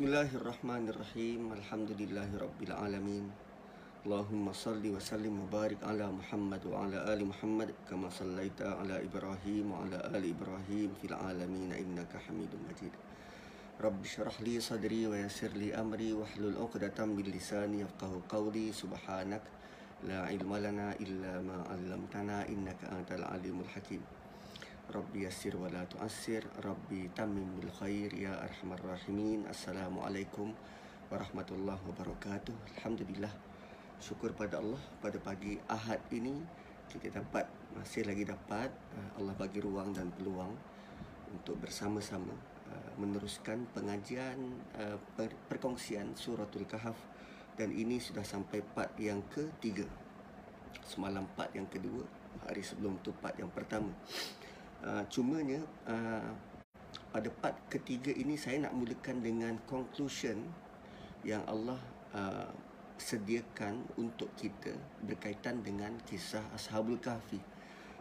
Bismillahirrahmanirrahim. Alhamdulillahirabbil alamin. Allahumma salli wa sallim wa barik ala Muhammad wa ala ali Muhammad kama sallaita ala Ibrahim wa ala ali Ibrahim fil alamin innaka Hamidum Majid. Rabbi shrah li sadri wa yassir li amri wa hlul 'uqdatam min lisani yafqahu qawli. Subhanak la ilma lana illa ma 'allamtana innaka antal alimul hakim. Rabbi yassir wa la tu'assir. Rabbi tamim bil khair Ya arhamar rahimin. Assalamualaikum warahmatullahi wabarakatuh. Alhamdulillah. Syukur pada Allah pada pagi Ahad ini Kita dapat, masih lagi dapat uh, Allah bagi ruang dan peluang Untuk bersama-sama uh, Meneruskan pengajian uh, Perkongsian suratul kahaf Dan ini sudah sampai part yang ketiga. Semalam part yang kedua Hari sebelum tu part yang pertama Uh, cumanya uh, pada part ketiga ini saya nak mulakan dengan conclusion yang Allah uh, sediakan untuk kita berkaitan dengan kisah Ashabul Kahfi.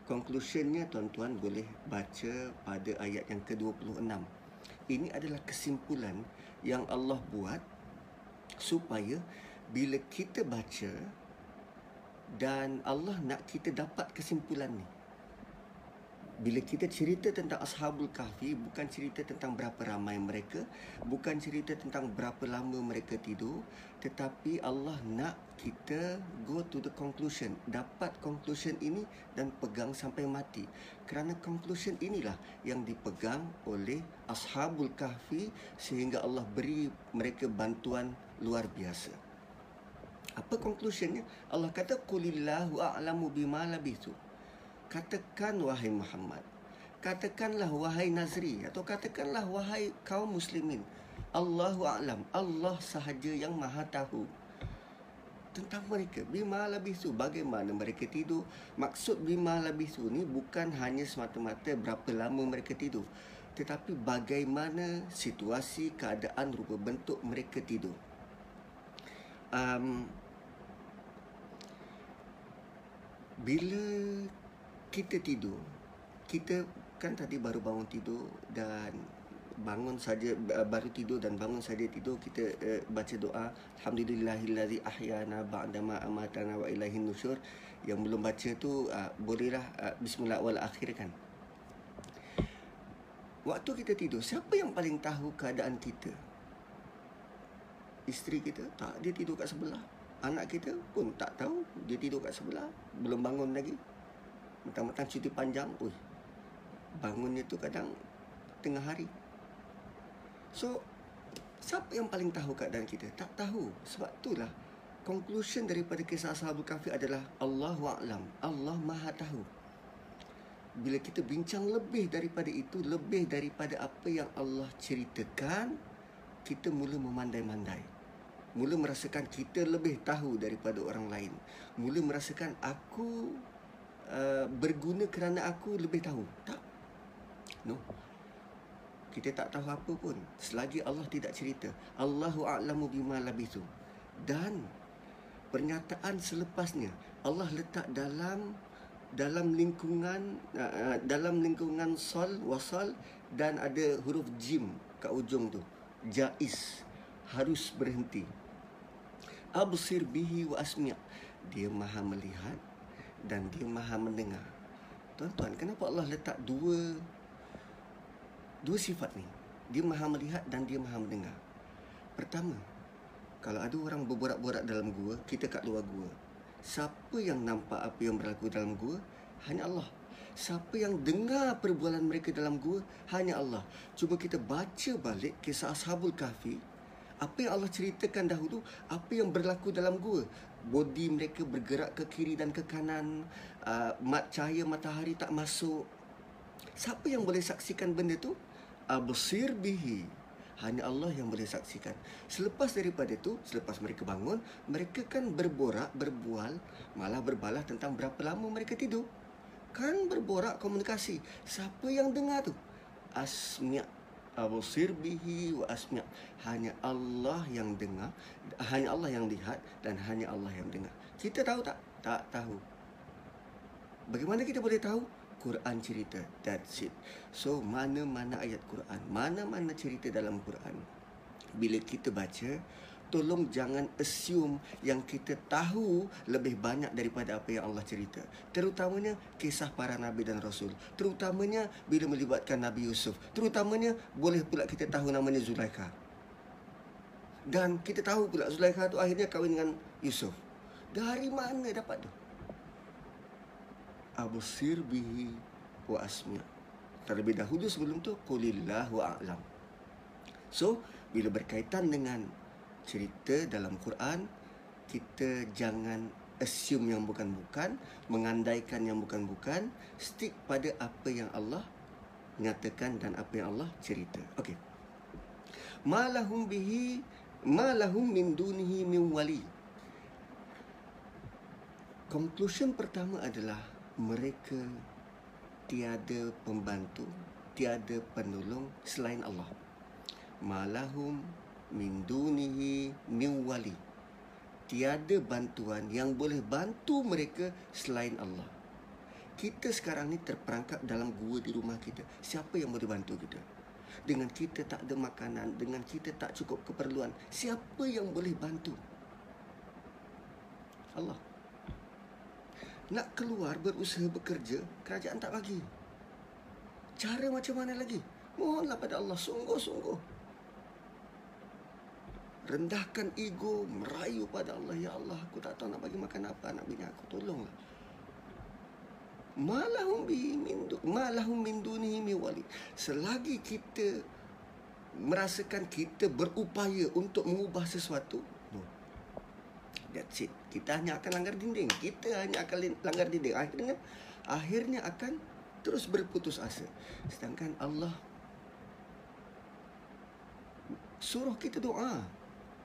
Conclusionnya tuan-tuan boleh baca pada ayat yang ke-26. Ini adalah kesimpulan yang Allah buat supaya bila kita baca dan Allah nak kita dapat kesimpulan ni bila kita cerita tentang Ashabul Kahfi bukan cerita tentang berapa ramai mereka bukan cerita tentang berapa lama mereka tidur tetapi Allah nak kita go to the conclusion. Dapat conclusion ini dan pegang sampai mati. Kerana conclusion inilah yang dipegang oleh Ashabul Kahfi sehingga Allah beri mereka bantuan luar biasa. Apa conclusionnya? Allah kata qulillahu a'lamu bima labithu katakan wahai Muhammad katakanlah wahai Nazri atau katakanlah wahai kaum muslimin Allahu a'lam Allah sahaja yang maha tahu tentang mereka. Bima labisu bagaimana mereka tidur? Maksud bima labisu ni bukan hanya semata-mata berapa lama mereka tidur tetapi bagaimana situasi keadaan rupa bentuk mereka tidur. Um, bila kita tidur. Kita kan tadi baru bangun tidur dan bangun saja baru tidur dan bangun saja tidur kita uh, baca doa. Alhamdulillahillazi ahyana ba'da ma amatana wa ilaihin nusyur. Yang belum baca tu uh, bolehlah uh, bismillah wal akhir kan. Waktu kita tidur siapa yang paling tahu keadaan kita? Isteri kita? Tak dia tidur kat sebelah. Anak kita pun tak tahu dia tidur kat sebelah. Belum bangun lagi Mentang-mentang cuti panjang Ui, Bangunnya tu kadang Tengah hari. So Siapa yang paling tahu keadaan kita? Tak tahu. Sebab itulah Conclusion daripada kisah Ashabul Kahfi adalah Allah wa'lam Allah maha tahu. Bila kita bincang lebih daripada itu Lebih daripada apa yang Allah ceritakan Kita mula memandai-mandai. Mula merasakan kita lebih tahu daripada orang lain. Mula merasakan aku Uh, berguna kerana aku lebih tahu. Tak. No. Kita tak tahu apa pun selagi Allah tidak cerita. Allahu a'lamu bima labithu. Dan pernyataan selepasnya Allah letak dalam dalam lingkungan uh, uh, dalam lingkungan sol wasal dan ada huruf jim kat ujung tu. Jaiz harus berhenti. Absir bihi wa asmi'. Dia Maha melihat dan dia maha mendengar. Tuan-tuan, kenapa Allah letak dua dua sifat ni? Dia maha melihat dan dia maha mendengar. Pertama, kalau ada orang berborak-borak dalam gua, kita kat luar gua. Siapa yang nampak apa yang berlaku dalam gua? Hanya Allah. Siapa yang dengar perbualan mereka dalam gua? Hanya Allah. Cuba kita baca balik kisah Ashabul Kahfi. Apa yang Allah ceritakan dahulu, apa yang berlaku dalam gua? Body mereka bergerak ke kiri dan ke kanan uh, mat cahaya matahari tak masuk. Siapa yang boleh saksikan benda tu? Absir bihi. Hanya Allah yang boleh saksikan. Selepas daripada itu selepas mereka bangun mereka kan berborak berbual malah berbalah tentang berapa lama mereka tidur. Kan berborak komunikasi. Siapa yang dengar tu? Asmi' absir bihi wa asmi' hanya Allah yang dengar hanya Allah yang lihat dan hanya Allah yang dengar. Kita tahu tak? Tak tahu. Bagaimana kita boleh tahu? Quran cerita that's it. So mana-mana ayat Quran mana-mana cerita dalam Quran bila kita baca tolong jangan assume yang kita tahu lebih banyak daripada apa yang Allah cerita. Terutamanya kisah para nabi dan rasul. Terutamanya bila melibatkan Nabi Yusuf. Terutamanya boleh pula kita tahu namanya Zulaikha. Dan kita tahu pula Zulaikha tu akhirnya kahwin dengan Yusuf. Dari mana dapat tu? Abu Sir bihi wa asmi'. Terlebih dahulu sebelum tu qulillahu a'lam. So, bila berkaitan dengan cerita dalam Quran kita jangan assume yang bukan-bukan mengandaikan yang bukan-bukan stick pada apa yang Allah nyatakan dan apa yang Allah cerita. Okey. Malahum bihi malahum min dunihi min wali. Conclusion pertama adalah mereka tiada pembantu tiada penolong selain Allah. Malahum min dunihi min wali. Tiada bantuan yang boleh bantu mereka selain Allah. Kita sekarang ni terperangkap dalam gua di rumah kita. Siapa yang boleh bantu kita? Dengan kita tak ada makanan, dengan kita tak cukup keperluan, siapa yang boleh bantu? Allah. Nak keluar berusaha bekerja, kerajaan tak bagi. Cara macam mana lagi? Mohonlah pada Allah sungguh-sungguh rendahkan ego, merayu pada Allah, ya Allah, aku tak tahu nak bagi makan apa anak bini aku, tolonglah. Malahum bi min malahum min dunihi wali. Selagi kita merasakan kita berupaya untuk mengubah sesuatu. That's it. Kita hanya akan langgar dinding. Kita hanya akan langgar dinding. Akhirnya akhirnya akan terus berputus asa. Sedangkan Allah suruh kita doa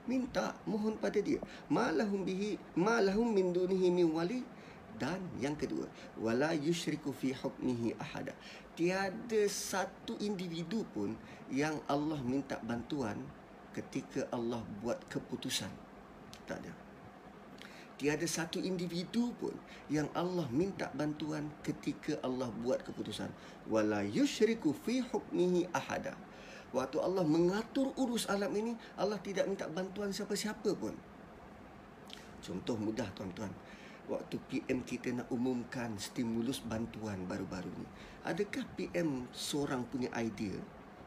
minta mohon pada dia. Malahum bihi malahum min dunihi min wali. Dan yang kedua wala yusyriku fi hukmihi ahada. Tiada satu individu pun yang Allah minta bantuan ketika Allah buat keputusan. Tak ada. Tiada satu individu pun yang Allah minta bantuan ketika Allah buat keputusan. Wala yusyriku fi hukmihi ahada Waktu Allah mengatur urus alam ini, Allah tidak minta bantuan siapa-siapa pun. Contoh mudah tuan-tuan. Waktu PM kita nak umumkan stimulus bantuan baru-baru ni. Adakah PM seorang punya idea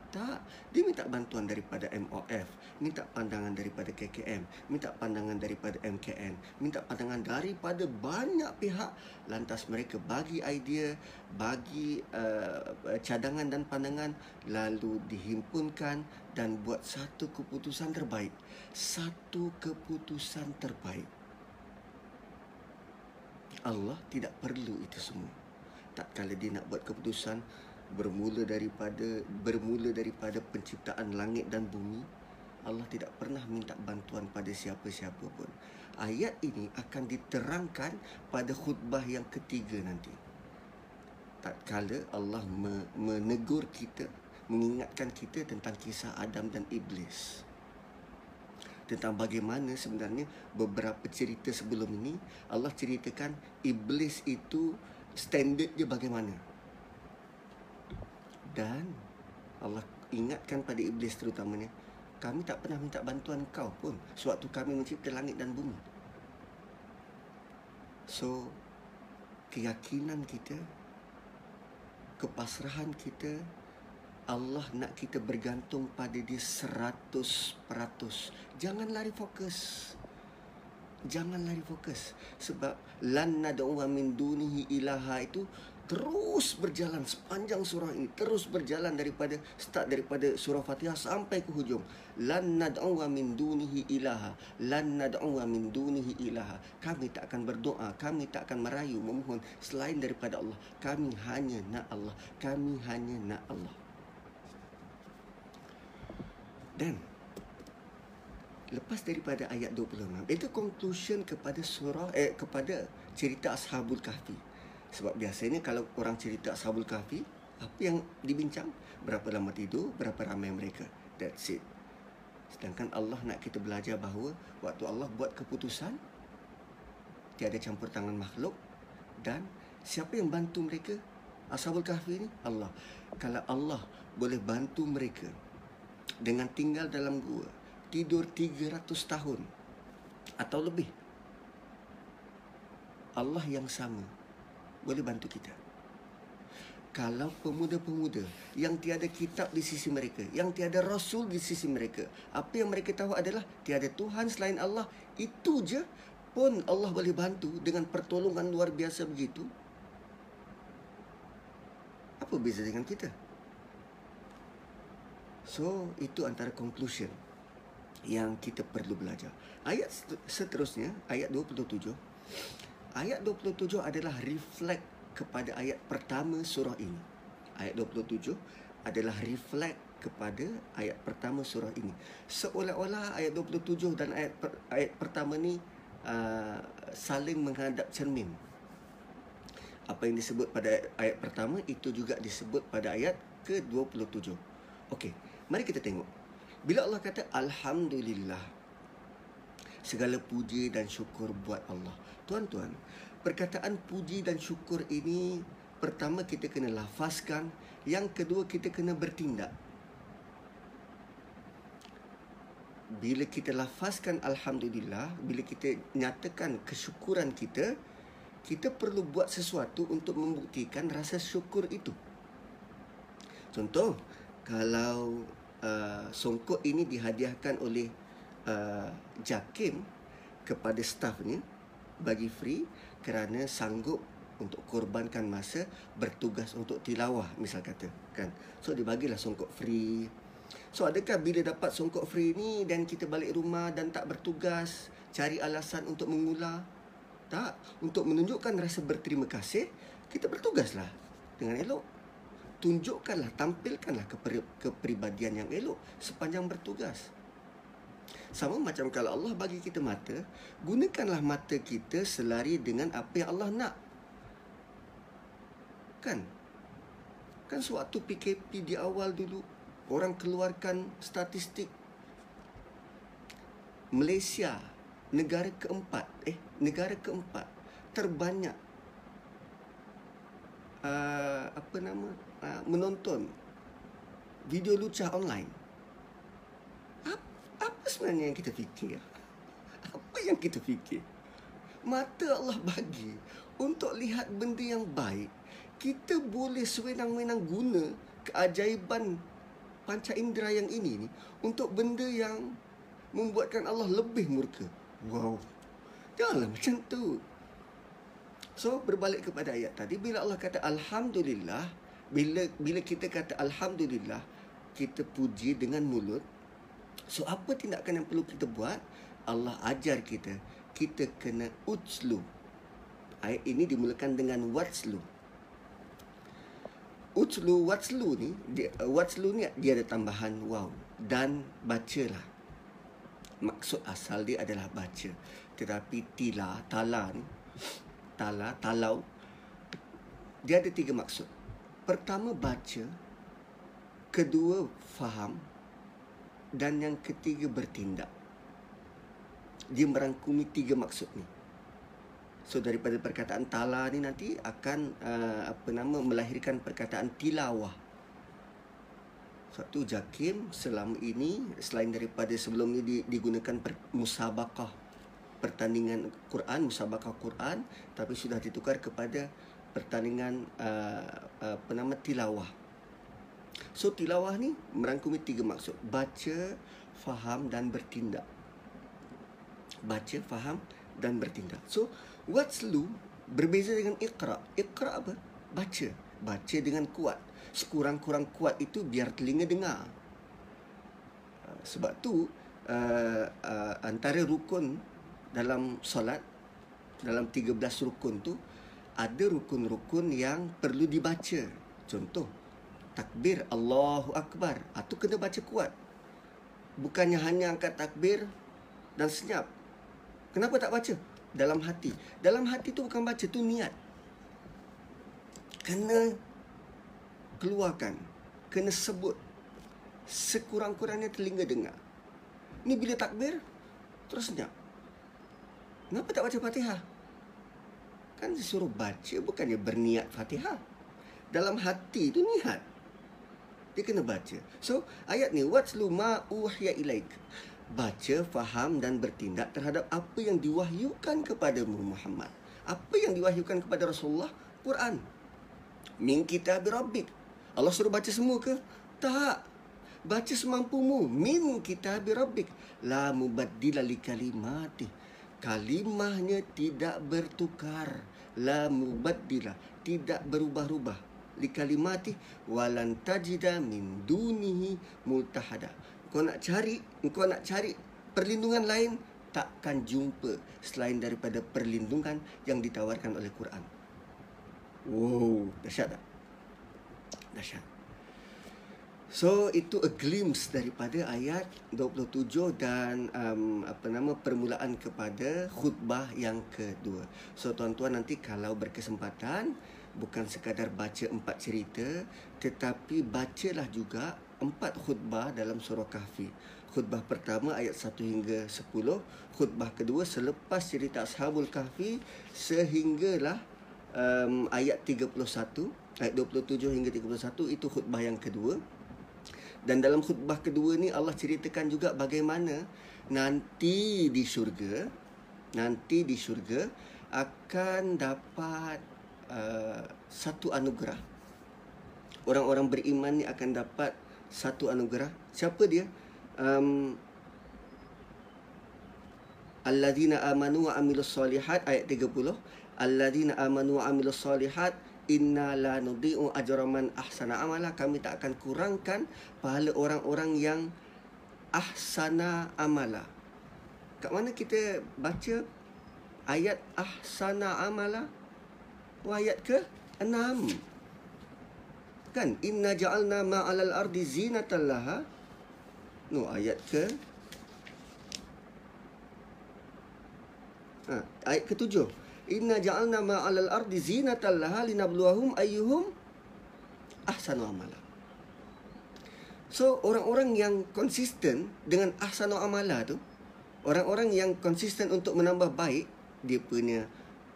tak. Dia minta bantuan daripada MOF, minta pandangan daripada KKM, minta pandangan daripada MKN, minta pandangan daripada banyak pihak. Lantas mereka bagi idea, bagi uh, cadangan dan pandangan lalu dihimpunkan dan buat satu keputusan terbaik. Satu keputusan terbaik. Allah tidak perlu itu semua. Tak kala dia nak buat keputusan, bermula daripada bermula daripada penciptaan langit dan bumi Allah tidak pernah minta bantuan pada siapa-siapa pun. Ayat ini akan diterangkan pada khutbah yang ketiga nanti. Tak kala Allah menegur kita mengingatkan kita tentang kisah Adam dan Iblis. Tentang bagaimana sebenarnya beberapa cerita sebelum ini Allah ceritakan Iblis itu standard dia bagaimana dan Allah ingatkan pada iblis terutamanya, kami tak pernah minta bantuan kau pun sewaktu kami mencipta langit dan bumi. So, keyakinan kita, kepasrahan kita, Allah nak kita bergantung pada dia seratus peratus. Jangan lari fokus. Jangan lari fokus. Sebab lan nad'u min dunihi ilaha itu terus berjalan sepanjang surah ini terus berjalan daripada start daripada surah Fatihah sampai ke hujung. Lan nad'u min dunihi ilaha lan nad'u min dunihi ilaha. Kami tak akan berdoa kami tak akan merayu memohon selain daripada Allah. Kami hanya nak Allah kami hanya nak Allah. Dan lepas daripada ayat 26 itu conclusion kepada surah eh kepada cerita ashabul kahfi sebab biasanya kalau orang cerita Ashabul Kahfi, apa yang dibincang? Berapa lama tidur, berapa ramai mereka. That's it. Sedangkan Allah nak kita belajar bahawa waktu Allah buat keputusan, tiada campur tangan makhluk dan siapa yang bantu mereka? Ashabul Kahfi ini Allah. Kalau Allah boleh bantu mereka dengan tinggal dalam gua, tidur 300 tahun atau lebih. Allah yang sama boleh bantu kita. Kalau pemuda-pemuda yang tiada kitab di sisi mereka, yang tiada rasul di sisi mereka, apa yang mereka tahu adalah tiada Tuhan selain Allah, itu je pun Allah boleh bantu dengan pertolongan luar biasa begitu. Apa beza dengan kita? So, itu antara conclusion yang kita perlu belajar. Ayat seterusnya, ayat 27. Ayat 27 adalah reflect kepada ayat pertama surah ini. Ayat 27 adalah reflect kepada ayat pertama surah ini. Seolah-olah ayat 27 dan ayat per, ayat pertama ni uh, saling menghadap cermin. Apa yang disebut pada ayat, ayat pertama itu juga disebut pada ayat ke-27. Okey, mari kita tengok. Bila Allah kata alhamdulillah segala puji dan syukur buat Allah. Tuan-tuan, perkataan puji dan syukur ini pertama kita kena lafazkan, yang kedua kita kena bertindak. Bila kita lafazkan alhamdulillah, bila kita nyatakan kesyukuran kita, kita perlu buat sesuatu untuk membuktikan rasa syukur itu. Contoh, kalau uh, songkok ini dihadiahkan oleh uh, Jakim kepada stafnya bagi free kerana sanggup untuk korbankan masa bertugas untuk tilawah misal kata kan? So dibagilah songkok free. So adakah bila dapat songkok free ni dan kita balik rumah dan tak bertugas cari alasan untuk mengular? Tak. Untuk menunjukkan rasa berterima kasih kita bertugaslah dengan elok. Tunjukkanlah tampilkanlah kepribadian yang elok sepanjang bertugas sama macam kalau Allah bagi kita mata, gunakanlah mata kita selari dengan apa yang Allah nak. Kan? Kan sewaktu PKP di awal dulu, orang keluarkan statistik Malaysia negara keempat, eh negara keempat terbanyak uh, apa nama uh, menonton video lucah online apa sebenarnya yang kita fikir? Apa yang kita fikir? Mata Allah bagi untuk lihat benda yang baik. Kita boleh sewenang-wenang guna keajaiban panca indera yang ini ni untuk benda yang membuatkan Allah lebih murka. Wow. Janganlah macam tu. So berbalik kepada ayat tadi bila Allah kata alhamdulillah bila bila kita kata alhamdulillah kita puji dengan mulut So apa tindakan yang perlu kita buat? Allah ajar kita kita kena utslu. Ayat ini dimulakan dengan watslu. Utslu watslu ni dia, watslu ni dia ada tambahan wow dan bacalah. Maksud asal dia adalah baca. Tetapi tila, tala ni tala, talau dia ada tiga maksud. Pertama baca, kedua faham, dan yang ketiga bertindak. Dia merangkumi tiga maksud ni. So daripada perkataan tala ni nanti akan uh, apa nama melahirkan perkataan tilawah. Satu jakim selama ini selain daripada sebelum ni digunakan per, musabakah pertandingan Quran, musabakah Quran tapi sudah ditukar kepada pertandingan uh, uh, apa nama tilawah. So tilawah ni merangkumi tiga maksud. Baca, faham dan bertindak. Baca, faham dan bertindak. So what's lu berbeza dengan iqra. Iqra apa? Baca. Baca dengan kuat. Sekurang-kurang kuat itu biar telinga dengar. Uh, sebab tu uh, uh, antara rukun dalam solat dalam 13 rukun tu ada rukun-rukun yang perlu dibaca. Contoh takbir Allahu Akbar. Itu ah, kena baca kuat. Bukannya hanya angkat takbir dan senyap. Kenapa tak baca? Dalam hati. Dalam hati tu bukan baca, tu niat. Kena keluarkan. Kena sebut. Sekurang-kurangnya telinga dengar. Ni bila takbir, terus senyap. Kenapa tak baca fatihah? Kan disuruh baca, bukannya berniat fatihah. Dalam hati tu niat dia kena baca. So ayat ni what's lu ma uhya ilaik. baca, faham dan bertindak terhadap apa yang diwahyukan kepada Muhammad. Apa yang diwahyukan kepada Rasulullah? Quran. Min kitab rabbik. Allah suruh baca semua ke? Tak. Baca semampumu. Min kitab rabbik. La mubaddila li kalimati. Kalimahnya tidak bertukar. La mubaddila. Tidak berubah-ubah. Li kalimati. Walan tajida min dunihi multahada kau nak cari kau nak cari perlindungan lain takkan jumpa selain daripada perlindungan yang ditawarkan oleh Quran. Wow, dahsyat tak? Dahsyat. So itu a glimpse daripada ayat 27 dan um, apa nama permulaan kepada khutbah yang kedua. So tuan-tuan nanti kalau berkesempatan bukan sekadar baca empat cerita tetapi bacalah juga empat khutbah dalam surah kahfi. Khutbah pertama ayat 1 hingga 10. Khutbah kedua selepas cerita ashabul kahfi sehinggalah um, ayat 31. Ayat 27 hingga 31 itu khutbah yang kedua. Dan dalam khutbah kedua ni Allah ceritakan juga bagaimana nanti di syurga nanti di syurga akan dapat uh, satu anugerah. Orang-orang beriman ni akan dapat satu anugerah. Siapa dia? Um, Alladzina amanu wa amilus solihat ayat 30. Alladzina amanu wa amilus solihat inna la nudi'u ajraman ahsana amala. Kami tak akan kurangkan pahala orang-orang yang ahsana amala. Kat mana kita baca ayat ahsana amala? Ayat ke? Enam. Kan? Inna ja'alna ma'alal ardi zinatan laha. No ayat ke? Ha, ayat ketujuh. Inna ja'alna ma'alal ardi zinatan laha linabluwahum ayyuhum ahsanu amala so orang-orang yang konsisten dengan ahsanu amala tu orang-orang yang konsisten untuk menambah baik dia punya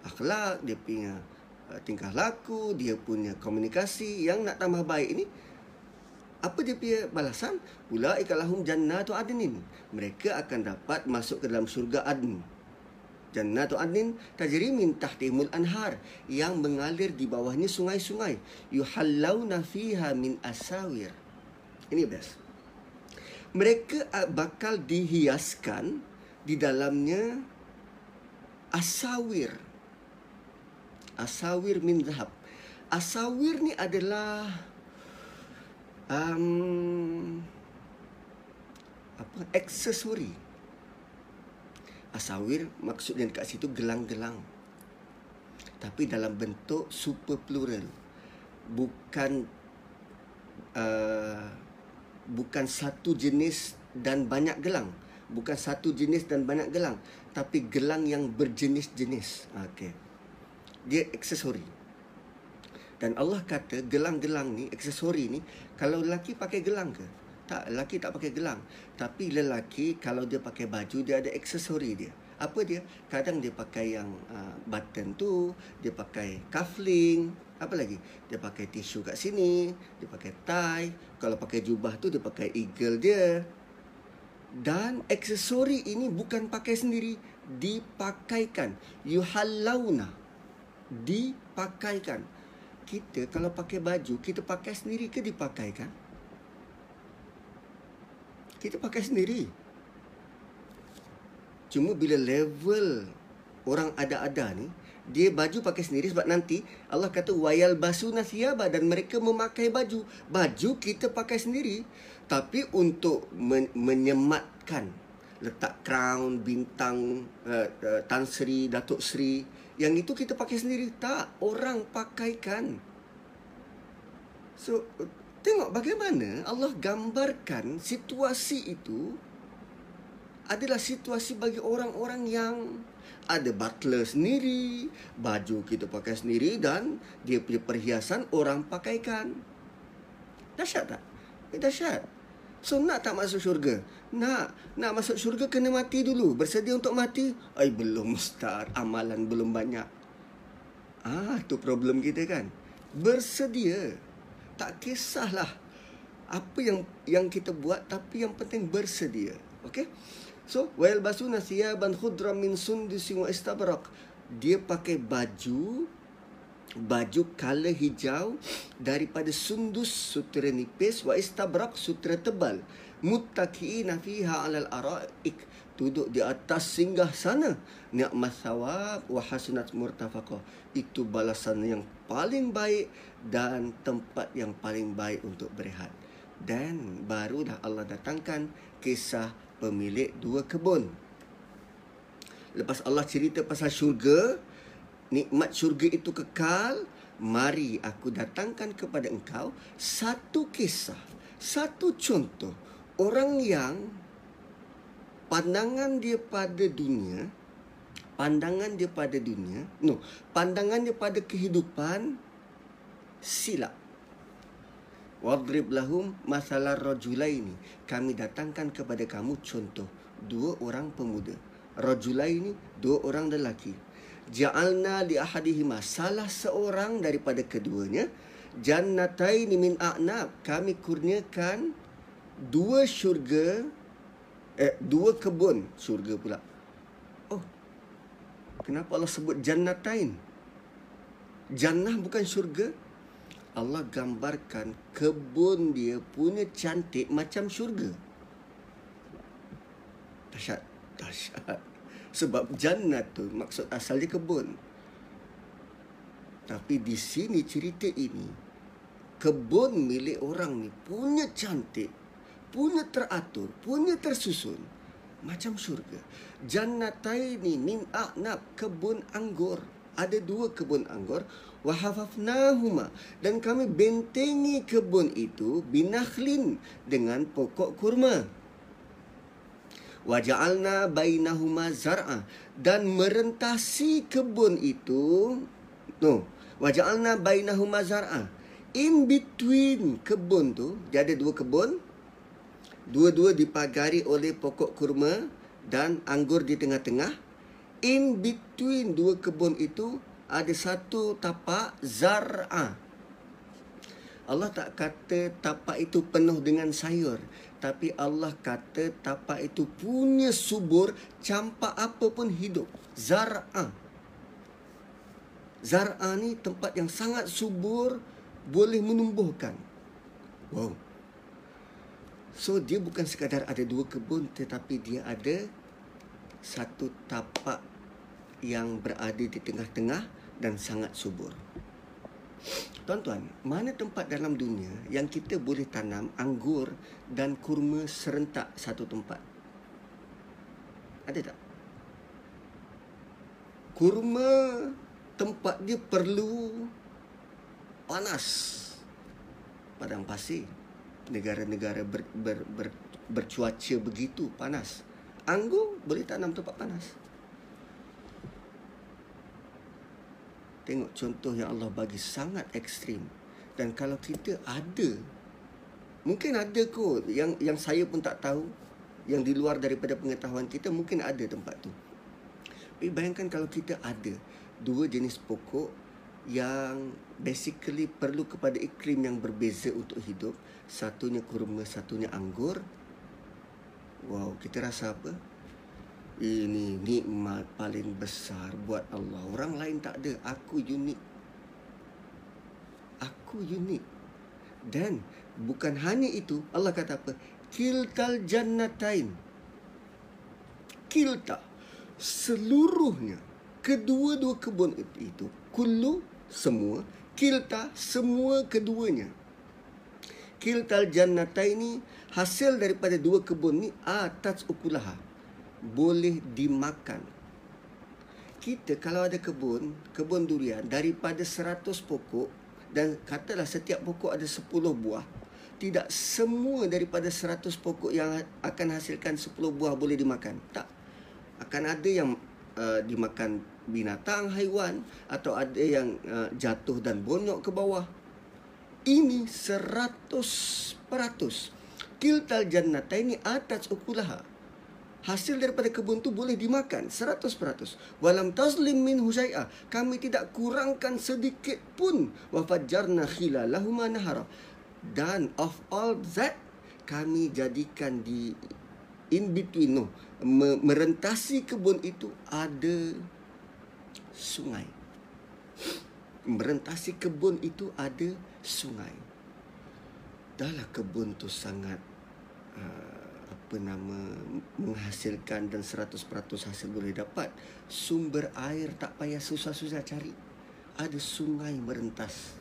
akhlak dia punya tingkah laku, dia punya komunikasi yang nak tambah baik ni apa dia punya balasan? Ulaika lahum jannatu adnin. Mereka akan dapat masuk ke dalam syurga adn. Jannatu adnin tajri min tahtihimul anhar yang mengalir di bawahnya sungai-sungai. Yuhallawna fiha min asawir. Ini best. Mereka bakal dihiaskan di dalamnya asawir asawir min zahab. Asawir ni adalah um, apa aksesori. Asawir maksudnya dekat situ gelang-gelang. Tapi dalam bentuk super plural. Bukan uh, bukan satu jenis dan banyak gelang. Bukan satu jenis dan banyak gelang, tapi gelang yang berjenis-jenis. Okey dia aksesori. Dan Allah kata gelang-gelang ni, aksesori ni, kalau lelaki pakai gelang ke? Tak, lelaki tak pakai gelang. Tapi lelaki kalau dia pakai baju, dia ada aksesori dia. Apa dia? Kadang dia pakai yang uh, button tu, dia pakai cufflink, apa lagi? Dia pakai tisu kat sini, dia pakai tie. Kalau pakai jubah tu, dia pakai eagle dia. Dan aksesori ini bukan pakai sendiri, dipakaikan. Yuhallawna dipakaikan. Kita kalau pakai baju, kita pakai sendiri ke dipakaikan? Kita pakai sendiri. Cuma bila level orang ada-ada ni, dia baju pakai sendiri sebab nanti Allah kata wayal basu nasiyaba dan mereka memakai baju. Baju kita pakai sendiri. Tapi untuk men- menyematkan letak crown, bintang, uh, uh, Tan Sri, Datuk Sri, yang itu kita pakai sendiri tak orang pakaikan so tengok bagaimana Allah gambarkan situasi itu adalah situasi bagi orang-orang yang ada butler sendiri, baju kita pakai sendiri dan dia punya perhiasan orang pakaikan. Dahsyat tak? Eh, dahsyat. So nak tak masuk syurga? Nak. Nak masuk syurga kena mati dulu. Bersedia untuk mati? Ay, belum start. Amalan belum banyak. Ah, tu problem kita kan. Bersedia. Tak kisahlah apa yang yang kita buat tapi yang penting bersedia. Okay. So, wa yalbasuna thiyaban khudran min sundusin wa istabrak. Dia pakai baju baju color hijau daripada sundus sutera nipis wa istabrak sutera tebal. Muttaqiina fiha 'alal ara'ik. Duduk di atas singgah sana. Nikmat thawab wa hasanat murtafaqah itu balasan yang paling baik dan tempat yang paling baik untuk berehat. Dan barulah Allah datangkan kisah pemilik dua kebun. Lepas Allah cerita pasal syurga nikmat syurga itu kekal. Mari aku datangkan kepada engkau satu kisah satu contoh. Orang yang pandangan dia pada dunia pandangan dia pada dunia no pandangan dia pada kehidupan silap. Wadrib lahum masalah rajulaini. Kami datangkan kepada kamu contoh. Dua orang pemuda. Rajulaini dua orang lelaki ja'alna li ahadihima salah seorang daripada keduanya jannataini min a'nab kami kurniakan dua syurga eh, dua kebun syurga pula. Oh. Kenapa Allah sebut jannatain? Jannah bukan syurga. Allah gambarkan kebun dia punya cantik macam syurga. Dahsyat. Dahsyat. Sebab jannat tu maksud asalnya kebun. Tapi di sini cerita ini kebun milik orang ni punya cantik punya teratur, punya tersusun macam syurga. Jannataini min a'nab kebun anggur. Ada dua kebun anggur. Wahafafnahuma. Dan kami bentengi kebun itu binakhlin dengan pokok kurma. Waja'alna bainahuma zar'a. Dan merentasi kebun itu. No. Waja'alna bainahuma zar'a. In between kebun tu. Dia ada dua kebun. Dua-dua dipagari oleh pokok kurma dan anggur di tengah-tengah. In between dua kebun itu ada satu tapak zar'a. Allah tak kata tapak itu penuh dengan sayur. Tapi Allah kata tapak itu punya subur campak apa pun hidup. Zar'a. Zar'a ni tempat yang sangat subur boleh menumbuhkan. Wow. So dia bukan sekadar ada dua kebun tetapi dia ada satu tapak yang berada di tengah-tengah dan sangat subur. Tuan-tuan, mana tempat dalam dunia yang kita boleh tanam anggur dan kurma serentak satu tempat? Ada tak? Kurma tempat dia perlu panas. Padang pasir negara-negara ber, ber, ber, bercuaca begitu panas. Anggur boleh tanam tempat panas. Tengok contoh yang Allah bagi sangat ekstrim. Dan kalau kita ada, mungkin ada kot yang yang saya pun tak tahu, yang di luar daripada pengetahuan kita mungkin ada tempat tu. Tapi bayangkan kalau kita ada dua jenis pokok yang basically perlu kepada iklim yang berbeza untuk hidup. Satunya kurma, satunya anggur. Wow, kita rasa apa? Ini nikmat paling besar buat Allah. Orang lain tak ada. Aku unik. Aku unik. Dan bukan hanya itu. Allah kata apa? Kiltal jannatain. Kilta. Seluruhnya. Kedua-dua kebun itu. Kullu semua kilta semua keduanya kiltal jannata ini hasil daripada dua kebun ni atas ukulaha boleh dimakan. Kita kalau ada kebun kebun durian daripada 100 pokok dan katalah setiap pokok ada 10 buah tidak semua daripada 100 pokok yang akan hasilkan 10 buah boleh dimakan. Tak. Akan ada yang uh, dimakan binatang haiwan atau ada yang uh, jatuh dan bonyok ke bawah. Ini seratus peratus. Kiltal jannata ini atas ukulaha hasil daripada kebun tu boleh dimakan seratus peratus. Walam taslim min husai'a kami tidak kurangkan sedikit pun. Wafajarna khilalahuma nahara. Dan of all that kami jadikan di in between no merentasi kebun itu ada sungai. Merentasi kebun itu ada sungai. Dahlah kebun tu sangat uh, apa nama menghasilkan dan 100% hasil boleh dapat sumber air tak payah susah-susah cari. Ada sungai merentas.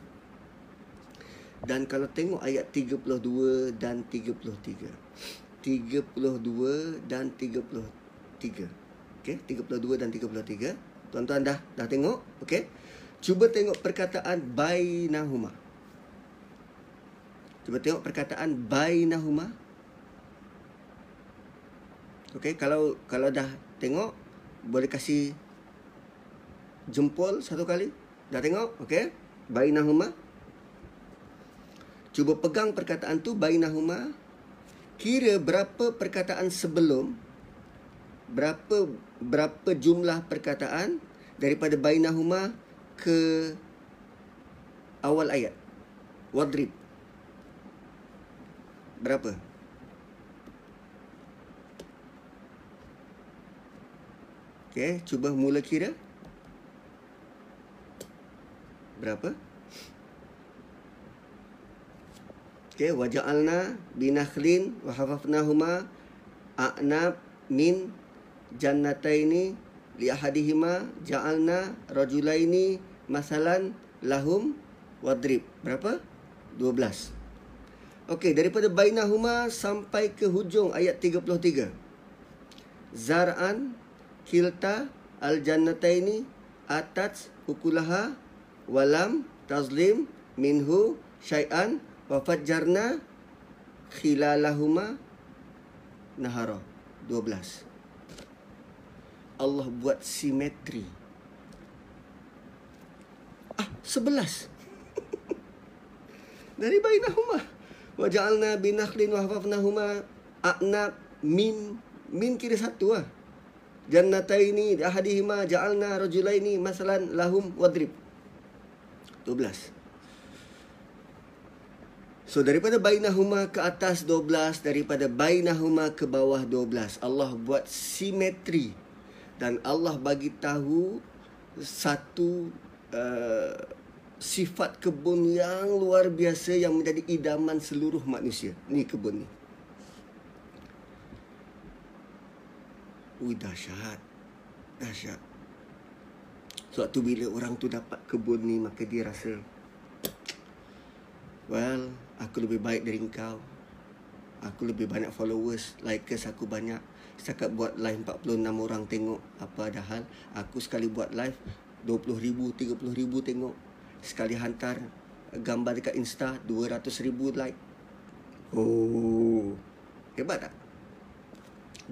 Dan kalau tengok ayat 32 dan 33 32 dan 33 okey 32 dan 33 tuan-tuan dah dah tengok? Okey. Cuba tengok perkataan bainahuma. Cuba tengok perkataan bainahuma okey kalau kalau dah tengok boleh kasih jempol satu kali dah tengok okey bainahuma Cuba pegang perkataan tu bainahuma. Kira berapa perkataan sebelum berapa berapa jumlah perkataan daripada bainahuma ke awal ayat. Wadrib. Berapa? Okey, cuba mula kira. Berapa? Okay, waja'alna binakhlin wa hafafnahuma a'nab min jannataini li ahadihima ja'alna rajulaini masalan lahum wadrib. Berapa? 12. Okey, daripada bainahuma sampai ke hujung ayat 33. Zar'an kilta al jannataini atat ukulaha walam tazlim minhu syai'an wa fajjarna khilalahuma nahara. 12 Allah buat simetri. Ah 11 dari bainahuma. Wa ja'alna binakhlin wa hafafnahuma a'nab min min kira satu lah jannataini ahadihima ja'alna rajulaini masalan lahum wadrib 12 So daripada bainahuma ke atas 12 daripada bainahuma ke bawah 12 Allah buat simetri dan Allah bagi tahu satu uh, sifat kebun yang luar biasa yang menjadi idaman seluruh manusia. Ni kebun ni. Ui dahsyat. Dahsyat. Suatu bila orang tu dapat kebun ni maka dia rasa Well, aku lebih baik dari engkau. Aku lebih banyak followers, likers aku banyak. Setakat buat live 46 orang tengok apa ada hal. Aku sekali buat live 20 ribu, 30 ribu tengok. Sekali hantar gambar dekat Insta 200 ribu like. Oh, hebat tak?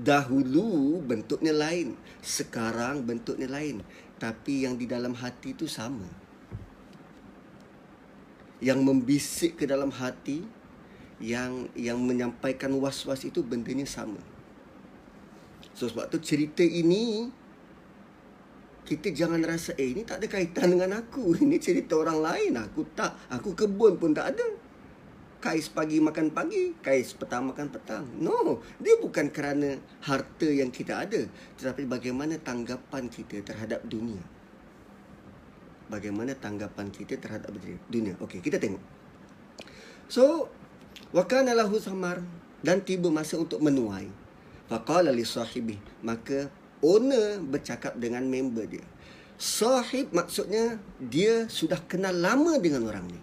Dahulu bentuknya lain, sekarang bentuknya lain. Tapi yang di dalam hati itu sama yang membisik ke dalam hati yang yang menyampaikan was-was itu bendanya sama. So sebab tu cerita ini kita jangan rasa eh ini tak ada kaitan dengan aku. Ini cerita orang lain. Aku tak, aku kebun pun tak ada. Kais pagi makan pagi, kais petang makan petang. No, dia bukan kerana harta yang kita ada, tetapi bagaimana tanggapan kita terhadap dunia bagaimana tanggapan kita terhadap dunia. Okey, kita tengok. So, wakana lahu samar dan tiba masa untuk menuai. Faqala li sahibi, maka owner bercakap dengan member dia. Sahib maksudnya dia sudah kenal lama dengan orang ni.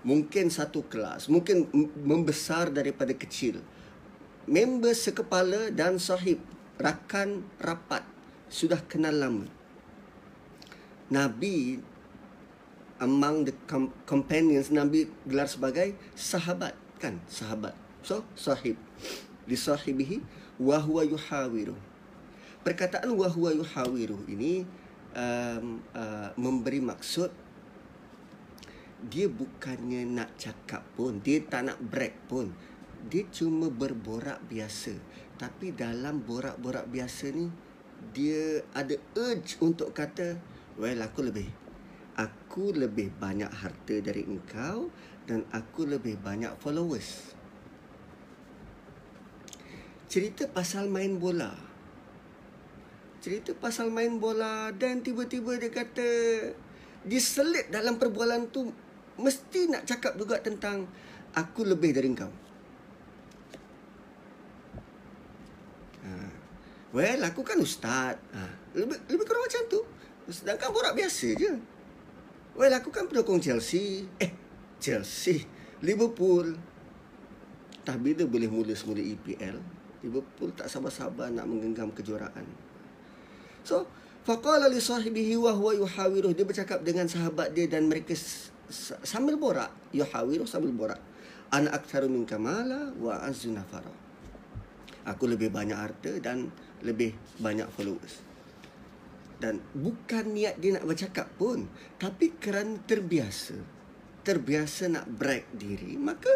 Mungkin satu kelas, mungkin membesar daripada kecil. Member sekepala dan sahib rakan rapat sudah kenal lama. Nabi among the com- companions Nabi gelar sebagai sahabat kan sahabat so sahib li sahibihi wa huwa yuhawiru perkataan wa huwa yuhawiru ini um, uh, memberi maksud dia bukannya nak cakap pun dia tak nak break pun dia cuma berborak biasa tapi dalam borak-borak biasa ni dia ada urge untuk kata well aku lebih aku lebih banyak harta dari engkau dan aku lebih banyak followers. cerita pasal main bola. Cerita pasal main bola dan tiba-tiba dia kata diselit dalam perbualan tu mesti nak cakap juga tentang aku lebih dari kau. Ha. Well, aku kan ustaz. Ha. Lebih, lebih kurang macam tu. Sedangkan borak biasa je. Well, aku kan pendukung Chelsea. Eh, Chelsea. Liverpool. Tak bila boleh mula semula EPL. Liverpool tak sabar-sabar nak menggenggam kejuaraan. So, faqala li sahibihi wa huwa yuhawiruh. Dia bercakap dengan sahabat dia dan mereka sambil borak. Yuhawiruh sambil borak. Ana aktsaru min kamala wa azzu nafara. Aku lebih banyak harta dan lebih banyak followers dan bukan niat dia nak bercakap pun tapi kerana terbiasa terbiasa nak brag diri maka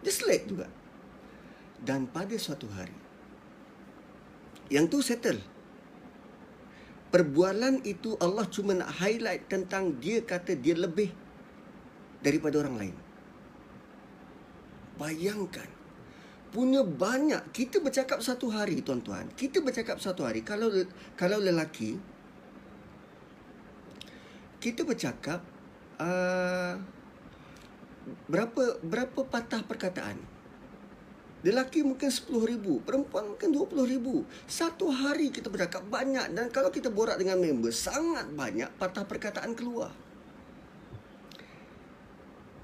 dia slide juga dan pada suatu hari yang tu settle perbualan itu Allah cuma nak highlight tentang dia kata dia lebih daripada orang lain. Bayangkan punya banyak kita bercakap satu hari tuan-tuan. Kita bercakap satu hari kalau kalau lelaki kita bercakap uh, berapa berapa patah perkataan? Lelaki mungkin 10,000 perempuan mungkin 20,000 satu hari kita bercakap banyak dan kalau kita borak dengan member sangat banyak patah perkataan keluar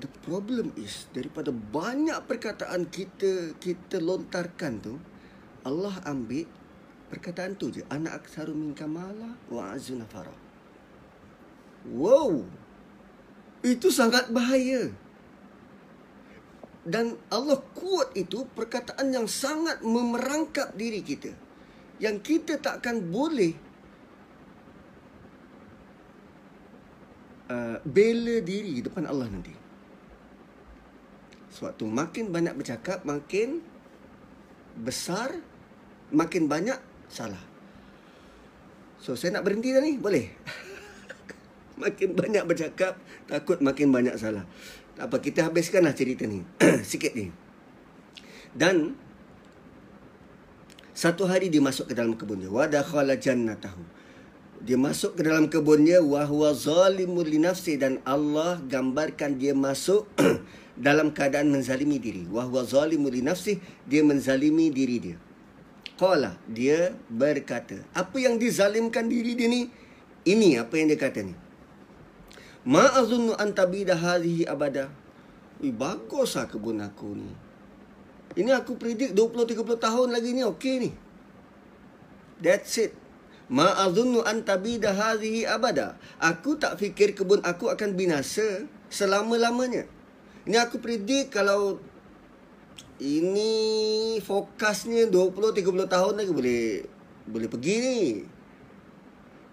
the problem is daripada banyak perkataan kita kita lontarkan tu Allah ambil perkataan tu je. Anak aksaru min kamala wa azuna fara. Wow! Itu sangat bahaya. Dan Allah kuat itu perkataan yang sangat memerangkap diri kita. Yang kita takkan boleh uh, bela diri depan Allah nanti Sewaktu makin banyak bercakap, makin besar, makin banyak salah. So, saya nak berhenti dah ni? Boleh? makin banyak bercakap, takut makin banyak salah. Tak apa, kita habiskanlah cerita ni. Sikit ni. Dan, satu hari dia masuk ke dalam kebun dia. Wadakhala jannatahu. Dia masuk ke dalam kebunnya. Wahuwa zalimul linafsi. Dan Allah gambarkan dia masuk dalam keadaan menzalimi diri. Wahwa zalimu li nafsih, dia menzalimi diri dia. Qala, dia berkata. Apa yang dizalimkan diri dia ni? Ini apa yang dia kata ni. Ma azunnu an tabida hadhihi abada. Ui, baguslah kebun aku ni. Ini aku predik 20-30 tahun lagi ni okey ni. That's it. Ma azunnu an tabida hadhihi abada. Aku tak fikir kebun aku akan binasa selama-lamanya. Ini aku predik kalau ini fokusnya 20 30 tahun lagi boleh boleh pergi ni.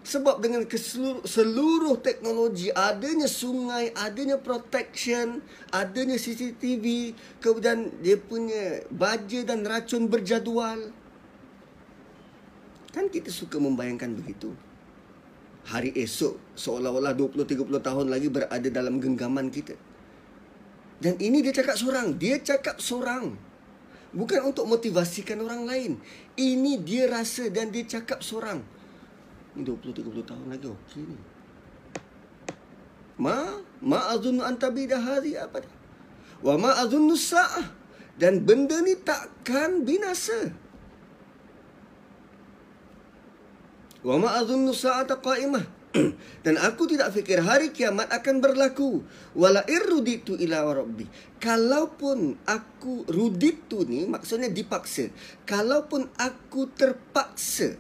Sebab dengan keseluruh, seluruh teknologi adanya sungai, adanya protection, adanya CCTV, kemudian dia punya baja dan racun berjadual. Kan kita suka membayangkan begitu. Hari esok seolah-olah 20 30 tahun lagi berada dalam genggaman kita. Dan ini dia cakap seorang. Dia cakap seorang. Bukan untuk motivasikan orang lain. Ini dia rasa dan dia cakap seorang. Ini 20-30 tahun lagi. Okey ni. Ma, ma azunnu antabida hari apa Wa ma azunnu sa'ah. Dan benda ni takkan binasa. Wa ma azunnu sa'ata qa'imah. dan aku tidak fikir hari kiamat akan berlaku. Wala irruditu ila rabbi. Kalaupun aku ruditu ni maksudnya dipaksa. Kalaupun aku terpaksa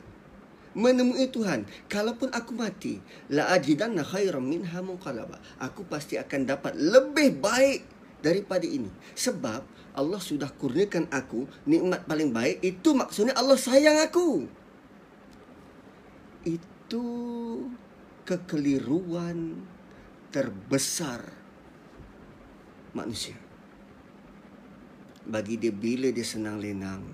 menemui Tuhan kalaupun aku mati la ajidanna khairam minha munqalaba. Aku pasti akan dapat lebih baik daripada ini. Sebab Allah sudah kurniakan aku nikmat paling baik. Itu maksudnya Allah sayang aku itu kekeliruan terbesar manusia. Bagi dia bila dia senang lenang,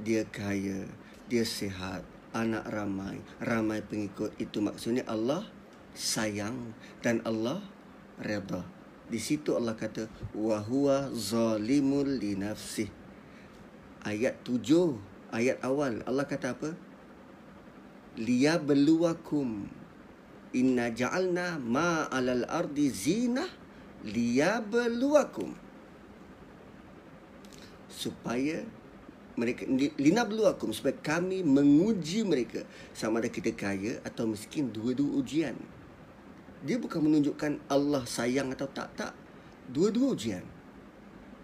dia kaya, dia sehat, anak ramai, ramai pengikut itu maksudnya Allah sayang dan Allah redha. Di situ Allah kata wa huwa zalimul li nafsi. Ayat tujuh ayat awal Allah kata apa? Liyabluwakum inna ja'alna ma 'alal ardi zinah liyabluwakum supaya mereka lina beluakum supaya kami menguji mereka. Sama ada kita kaya atau miskin dua-dua ujian. Dia bukan menunjukkan Allah sayang atau tak tak. Dua-dua ujian.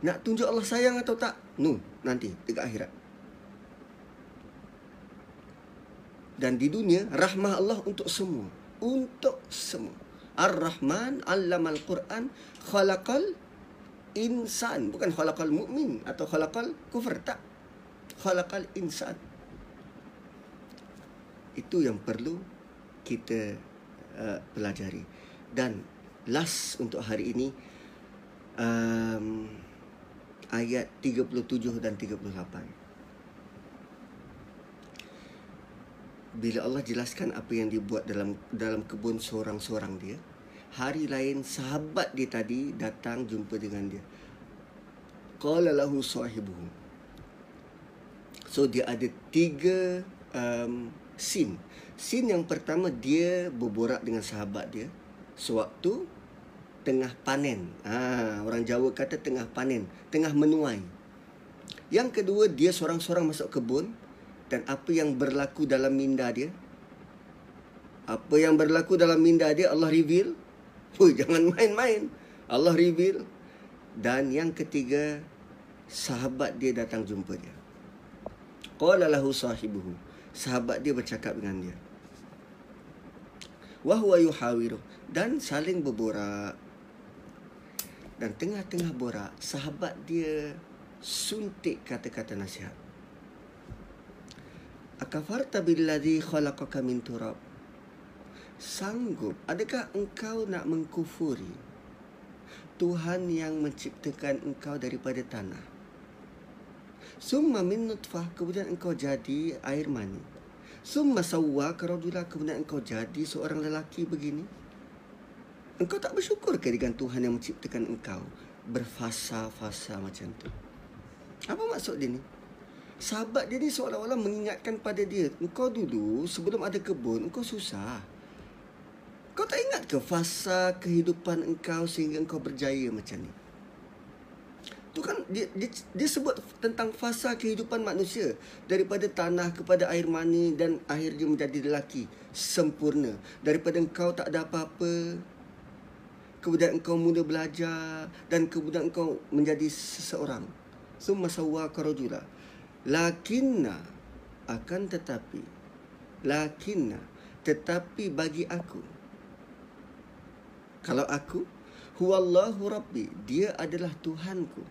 Nak tunjuk Allah sayang atau tak? Nu nanti dekat akhirat dan di dunia rahmah Allah untuk semua. Untuk semua. Ar-Rahman 'allamal Quran khalaqal insan. Bukan khalaqal mu'min atau khalaqal kufur. Tak. Khalaqal insan. Itu yang perlu kita uh, pelajari. Dan last untuk hari ini um, ayat 37 dan 38 bila Allah jelaskan apa yang dibuat dalam dalam kebun seorang-seorang dia hari lain sahabat dia tadi datang jumpa dengan dia. Qala lahu sahibuhu. So dia ada tiga um, scene scene yang pertama dia berborak dengan sahabat dia sewaktu tengah panen. Ha, orang Jawa kata tengah panen tengah menuai. Yang kedua dia seorang-seorang masuk kebun dan apa yang berlaku dalam minda dia? Apa yang berlaku dalam minda dia Allah reveal. Oh jangan main-main. Allah reveal. Dan yang ketiga sahabat dia datang jumpa dia. Qala lahu sahibuhu. Sahabat dia bercakap dengan dia. Wa huwa yuhawiru. Dan saling berborak. Dan tengah-tengah borak sahabat dia suntik kata-kata nasihat Akafarta billadhi khalaqaka min turab. Sanggup Adakah engkau nak mengkufuri Tuhan yang menciptakan engkau daripada tanah? Summa min nutfah Kemudian engkau jadi air mani. Summa sawwa Kerajula Kemudian engkau jadi seorang lelaki begini. Engkau tak bersyukur ke dengan Tuhan yang menciptakan engkau? Berfasa-fasa macam tu. Apa maksud dia ni? Sahabat dia ni seolah-olah mengingatkan pada dia engkau dulu sebelum ada kebun engkau susah. Kau tak ingat ke fasa kehidupan engkau sehingga engkau berjaya macam ni? Tu kan dia, dia, dia sebut tentang fasa kehidupan manusia. Daripada tanah kepada air mani dan akhirnya menjadi lelaki sempurna. Daripada engkau tak ada apa-apa kemudian engkau mula belajar dan kemudian engkau menjadi seseorang. Summa sawwa karajula lakinna akan tetapi lakinna tetapi bagi aku. Kalau aku huwallahu rabbi dia adalah tuhanku.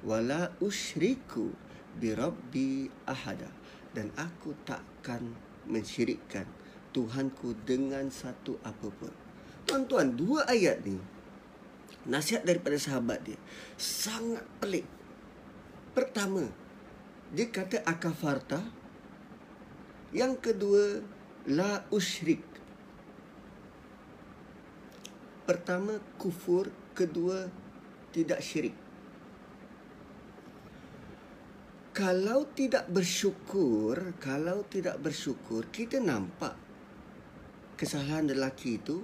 Wala usyriku bi rabbi ahada. Dan aku takkan mensyirikkan tuhanku dengan satu apapun tuan-tuan dua ayat ni nasihat daripada sahabat dia sangat pelik. Pertama dia kata akafarta. Yang kedua la usyrik. Pertama kufur. Kedua tidak syirik. Kalau tidak bersyukur kalau tidak bersyukur kita nampak kesalahan lelaki itu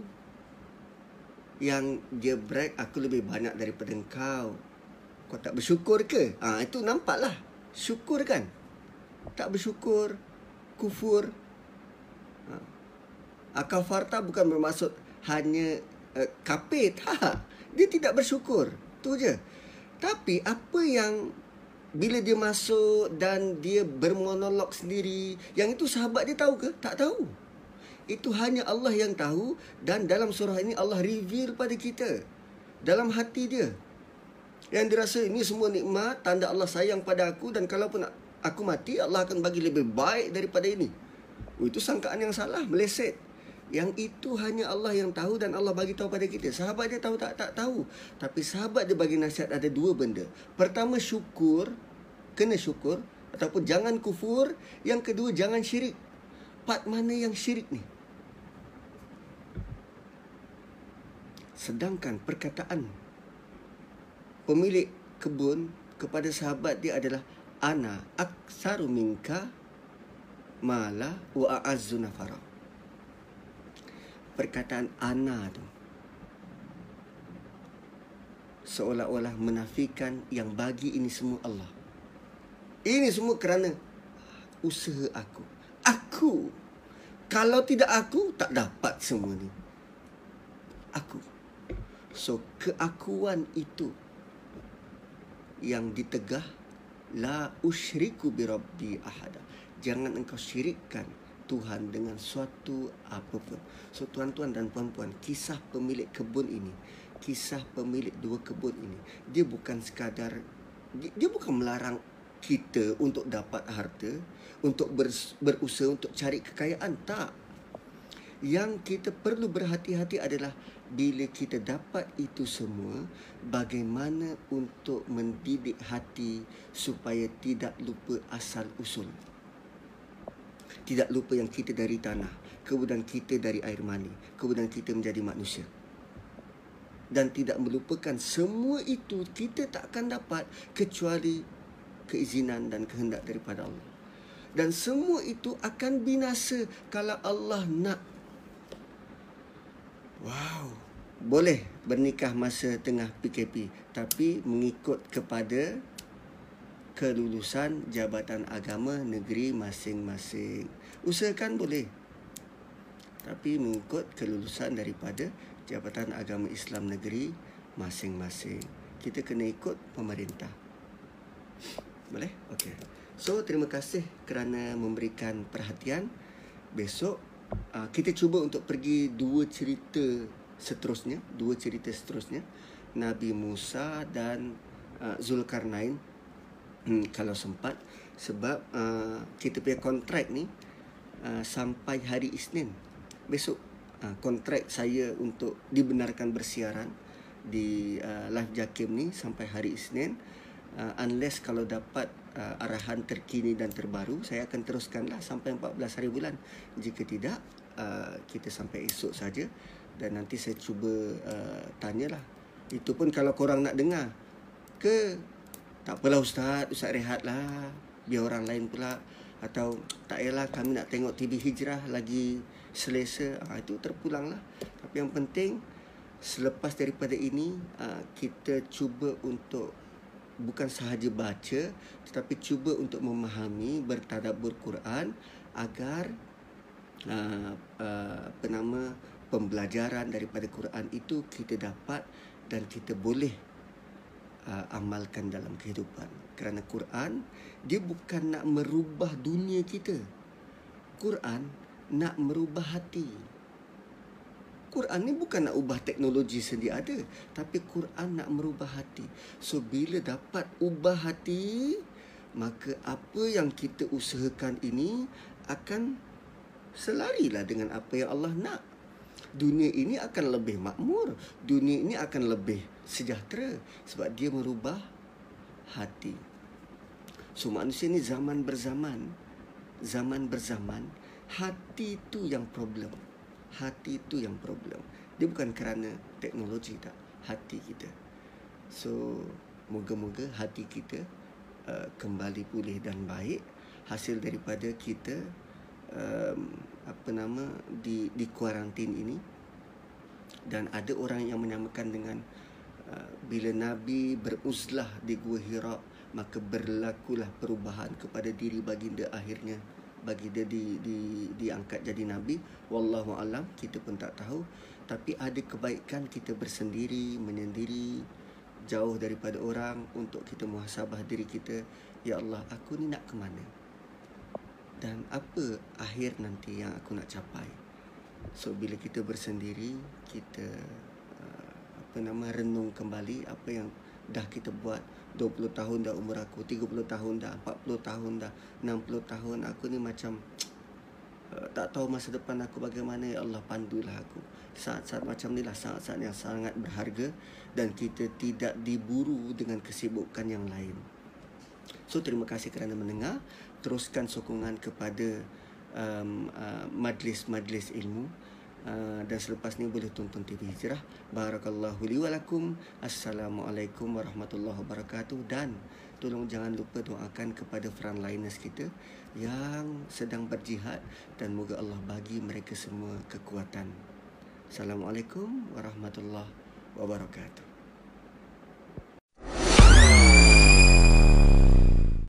yang dia brag aku lebih banyak daripada engkau. Kau tak bersyukur ke? Ah ha, itu nampaklah syukur kan? Tak bersyukur kufur. Ha. akal farta bukan bermaksud hanya uh, kafir tak dia tidak bersyukur. Tu je. Tapi apa yang bila dia masuk dan dia bermonolog sendiri yang itu sahabat dia tahu ke? Tak tahu. Itu hanya Allah yang tahu dan dalam surah ini Allah reveal pada kita. Dalam hati dia yang dirasa ini semua nikmat tanda Allah sayang pada aku dan kalau pun aku mati Allah akan bagi lebih baik daripada ini. Oh, itu sangkaan yang salah, meleset. Yang itu hanya Allah yang tahu dan Allah bagi tahu pada kita. Sahabat dia tahu tak tak tahu. Tapi sahabat dia bagi nasihat ada dua benda. Pertama syukur, kena syukur ataupun jangan kufur. Yang kedua jangan syirik. Part mana yang syirik ni? Sedangkan perkataan pemilik kebun kepada sahabat dia adalah ana aksaru minka mala wa a'azzu nafara. Perkataan ana tu seolah-olah menafikan yang bagi ini semua Allah. Ini semua kerana usaha aku. Aku. Kalau tidak aku, tak dapat semua ni. Aku. So, keakuan itu yang ditegah la usyriku bi rabbi ahada. Jangan engkau syirikkan Tuhan dengan suatu apapun. So tuan-tuan dan puan-puan, kisah pemilik kebun ini kisah pemilik dua kebun ini dia bukan sekadar dia, dia bukan melarang kita untuk dapat harta untuk ber, berusaha untuk cari kekayaan tak yang kita perlu berhati-hati adalah bila kita dapat itu semua bagaimana untuk mendidik hati supaya tidak lupa asal usul tidak lupa yang kita dari tanah kemudian kita dari air mani kemudian kita menjadi manusia dan tidak melupakan semua itu kita tak akan dapat kecuali keizinan dan kehendak daripada Allah. Dan semua itu akan binasa kalau Allah nak. Wow. Boleh bernikah masa tengah PKP tapi mengikut kepada kelulusan Jabatan Agama Negeri masing-masing. Usahakan boleh. Tapi mengikut kelulusan daripada Jabatan Agama Islam Negeri masing-masing. Kita kena ikut pemerintah. Boleh? Okey. So, terima kasih kerana memberikan perhatian. Besok uh, kita cuba untuk pergi dua cerita seterusnya, dua cerita seterusnya. Nabi Musa dan uh, Zulkarnain. Hmm, kalau sempat sebab uh, kita punya kontrak ni uh, sampai hari Isnin. Besok Ah, kontrak saya untuk dibenarkan bersiaran di uh, live Jakim ni sampai hari Isnin. Uh, unless kalau dapat uh, arahan terkini dan terbaru saya akan teruskanlah sampai 14 hari bulan. Jika tidak uh, kita sampai esok saja dan nanti saya cuba uh, tanyalah. Itu pun kalau korang nak dengar. Ke? Tak apalah ustaz. Ustaz rehatlah. Biar orang lain pula. Atau tak yalah kami nak tengok TV Hijrah lagi selesa. Ha, itu terpulanglah. Tapi yang penting selepas daripada ini ha, kita cuba untuk bukan sahaja baca tetapi cuba untuk memahami bertadabbur Quran agar uh, uh, apa nama pembelajaran daripada Quran itu kita dapat dan kita boleh uh, amalkan dalam kehidupan kerana Quran dia bukan nak merubah dunia kita Quran nak merubah hati. Quran ni bukan nak ubah teknologi sedia ada, tapi Quran nak merubah hati. So bila dapat ubah hati, maka apa yang kita usahakan ini akan selarilah dengan apa yang Allah nak. Dunia ini akan lebih makmur, dunia ini akan lebih sejahtera sebab dia merubah hati. So manusia ni zaman berzaman, zaman berzaman hati itu yang problem hati itu yang problem. Dia bukan kerana teknologi tak hati kita. So moga-moga hati kita uh, kembali pulih dan baik. Hasil daripada kita um, apa nama di di kuarantin ini. Dan ada orang yang menyamakan dengan uh, bila nabi beruzlah di gua Hira maka berlakulah perubahan kepada diri baginda akhirnya bagi dia di, di, diangkat jadi nabi wallahu alam kita pun tak tahu. Tapi ada kebaikan kita bersendiri menyendiri jauh daripada orang untuk kita muhasabah diri kita. Ya Allah aku ni nak ke mana? Dan apa akhir nanti yang aku nak capai? So bila kita bersendiri kita uh, apa nama renung kembali apa yang dah kita buat 20 tahun dah umur aku 30 tahun dah 40 tahun dah 60 tahun aku ni macam uh, tak tahu masa depan aku bagaimana. Ya Allah pandulah aku. Saat-saat macam ni lah saat-saat yang sangat berharga dan kita tidak diburu dengan kesibukan yang lain. So terima kasih kerana mendengar. Teruskan sokongan kepada um, uh, majlis-majlis ilmu Ah, dan selepas ni boleh tonton TV Hijrah. Barakallahu li wa lakum. Assalamualaikum warahmatullahi wabarakatuh dan tolong jangan lupa doakan kepada frontliners kita yang sedang berjihad dan moga Allah bagi mereka semua kekuatan. Assalamualaikum warahmatullahi wabarakatuh.